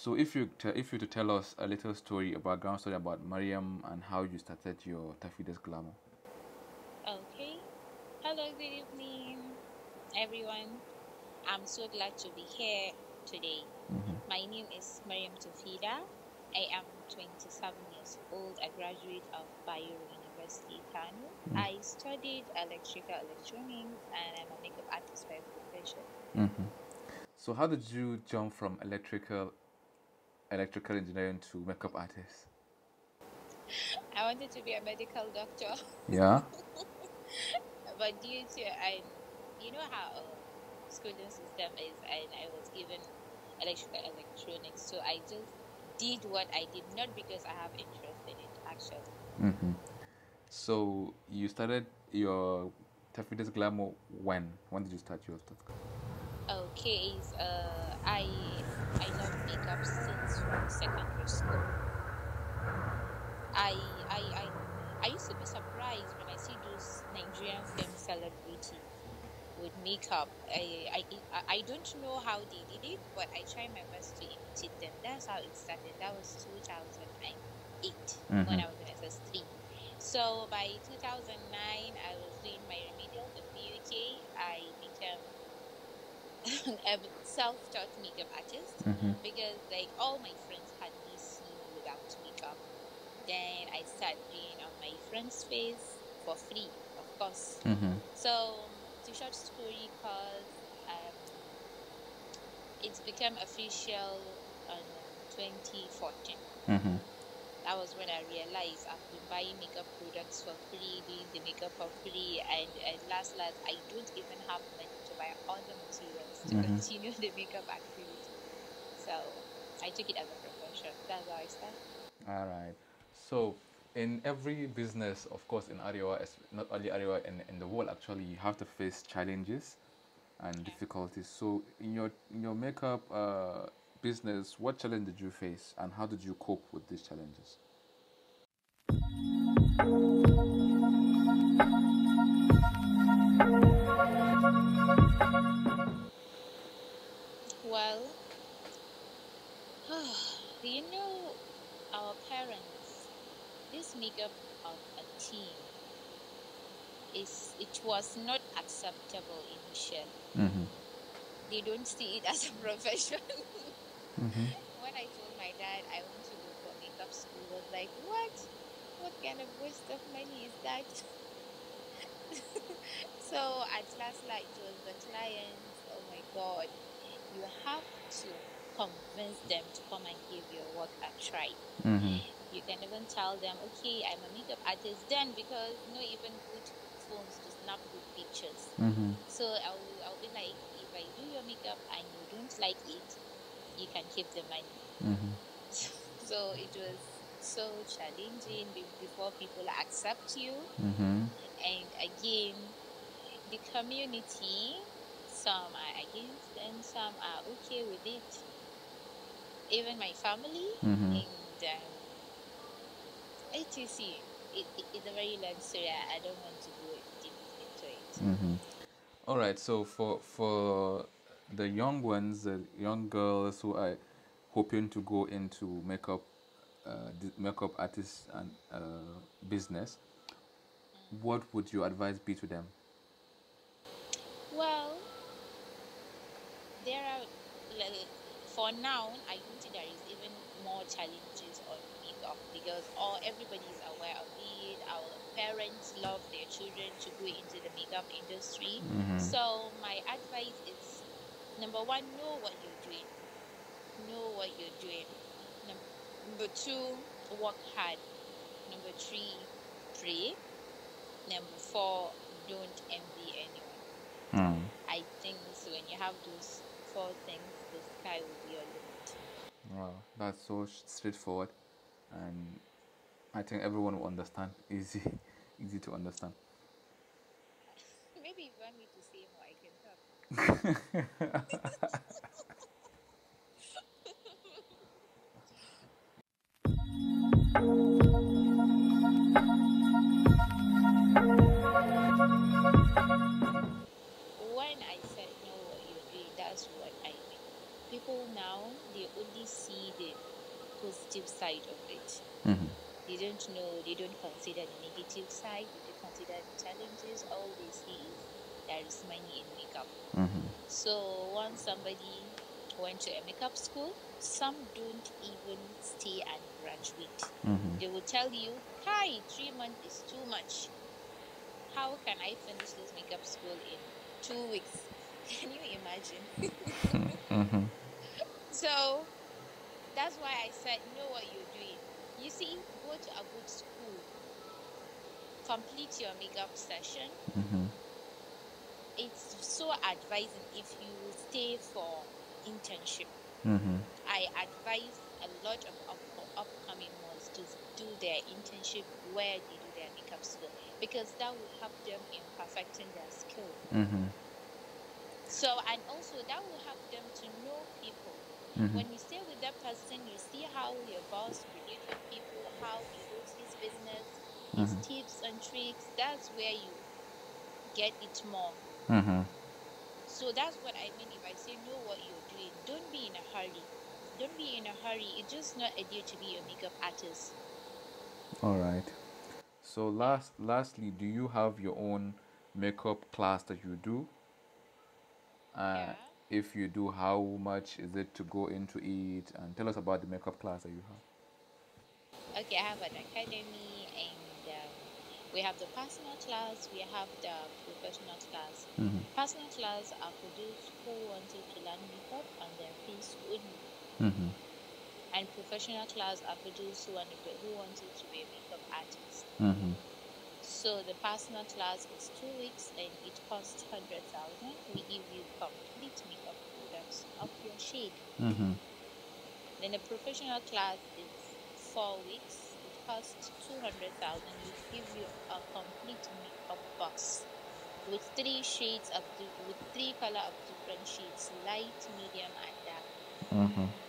So if you if you to tell us a little story, a background story about Mariam and how you started your Tafida's Glamour. Okay. Hello, good evening, everyone. I'm so glad to be here today. Mm-hmm. My name is Mariam Tafida. I am 27 years old. I graduate of Bayero University, Kano. Mm. I studied electrical electronics and I'm a makeup artist by profession. Mm-hmm. So how did you jump from electrical electrical engineering to makeup artist? I wanted to be a medical doctor, Yeah. but due to I, you know how schooling system is, and I was given electrical electronics, so I just did what I did, not because I have interest in it actually. Mm-hmm. So you started your Tafida's Glamour when? When did you start your stuff? Okay, is uh, I I love makeup since from secondary school. I I I I used to be surprised when I see those Nigerian film celebrity with makeup. I, I I I don't know how they did it, but I try my best to imitate them. That's how it started. That was 2008 when Mhm. I was in SS3. So by 2009, I was doing my remedial in the UK. I became self-taught makeup artist Mm-hmm. because like all my friends had me see me without makeup. Then I started doing on my friend's face for free, of course. Mm-hmm. So to short story, cause um, it's become official on 2014. Mm-hmm. That was when I realized I've been buying makeup products for free, doing the makeup for free, and at last, last, I don't even have money buy other materials to Mhm. continue the makeup activity. So I took it as a profession. That's how I started. All right. So, in every business, of course, in Arewa, not only Arewa, in, in the world, actually, you have to face challenges and difficulties. So, in your in your makeup uh, business, what challenge did you face, and how did you cope with these challenges? Well, do you know, our parents, this makeup of a team is it was not acceptable initially. Mm-hmm. They don't see it as a profession. Mm-hmm. when I told my dad I want to go for makeup school, he was like, What? What kind of waste of money is that? so at last like it was the clients, oh my god, you have to convince them to come and give your work a try. Mm-hmm. You can even tell them, okay, I'm a makeup artist then because you know even good phones to snap good pictures. Mm-hmm. So I'll, I'll be like, if I do your makeup and you don't like it, you can keep the money. Mm-hmm. So it was so challenging before people accept you. Mm-hmm. And again, the community, some are against and some are okay with it. Even my family Mm-hmm. and um, ATC. It, it, it's a very long story. I I don't want to go deep into it. Mm-hmm. All right. So for for the young ones, the young girls who are hoping to go into makeup, uh, makeup artist and uh, business, what would your advice be to them? Well, there are, for now, I think there is even more challenges on makeup because all everybody is aware of it. Our parents love their children to go into the makeup industry. Mm-hmm. So my advice is number one, know what you're doing. Know what you're doing. Number two, work hard. Number three, pray. Number four, don't envy anyone. Mm. I think so when you have those four things, the sky will be your limit. Wow, that's so straightforward, and I think everyone will understand. Easy, easy to understand. Maybe you want me to say more, I can talk. People now they only see the positive side of it. Mm-hmm. They don't know, they don't consider the negative side, they don't consider the challenges. All they see is there is money in makeup. Mm-hmm. So once somebody went to a makeup school, some don't even stay and graduate. Mm-hmm. They will tell you, "Hi, three months is too much. How can I finish this makeup school in two weeks?" Can you imagine? Mm-hmm. So that's why I said, know what you're doing. You see, go to a good school, complete your makeup session. Mm-hmm. It's so advising if you stay for internship. Mm-hmm. I advise a lot of up- upcoming ones to do their internship where they do their makeup school because that will help them in perfecting their skill. Mm-hmm. So, and also that will help them to know people. Mm-hmm. When you stay with that person, you see how your boss relates with people, how he runs his business, his Mhm. tips and tricks. That's where you get it more. Mm-hmm. So that's what I mean if I say know what you're doing. Don't be in a hurry. Don't be in a hurry. It's just not a day to be a makeup artist. All right. So last, lastly, do you have your own makeup class that you do? Uh, Yeah. If you do, how much is it to go into it? And tell us about the makeup class that you have. Okay, I have an academy and um, we have the personal class, we have the professional class. Mm-hmm. Personal class are for those who wanted to learn makeup on their face only. Mm-hmm. And professional class are for those who wanted, who wanted to be a makeup artist. Mm-hmm. So the personal class is two weeks and it costs hundred thousand. We give you complete makeup products of your shade. Mm-hmm. Then the professional class is four weeks. It costs two hundred thousand. We give you a complete makeup box with three shades of with three color of different shades, light, medium, and dark. Mm-hmm.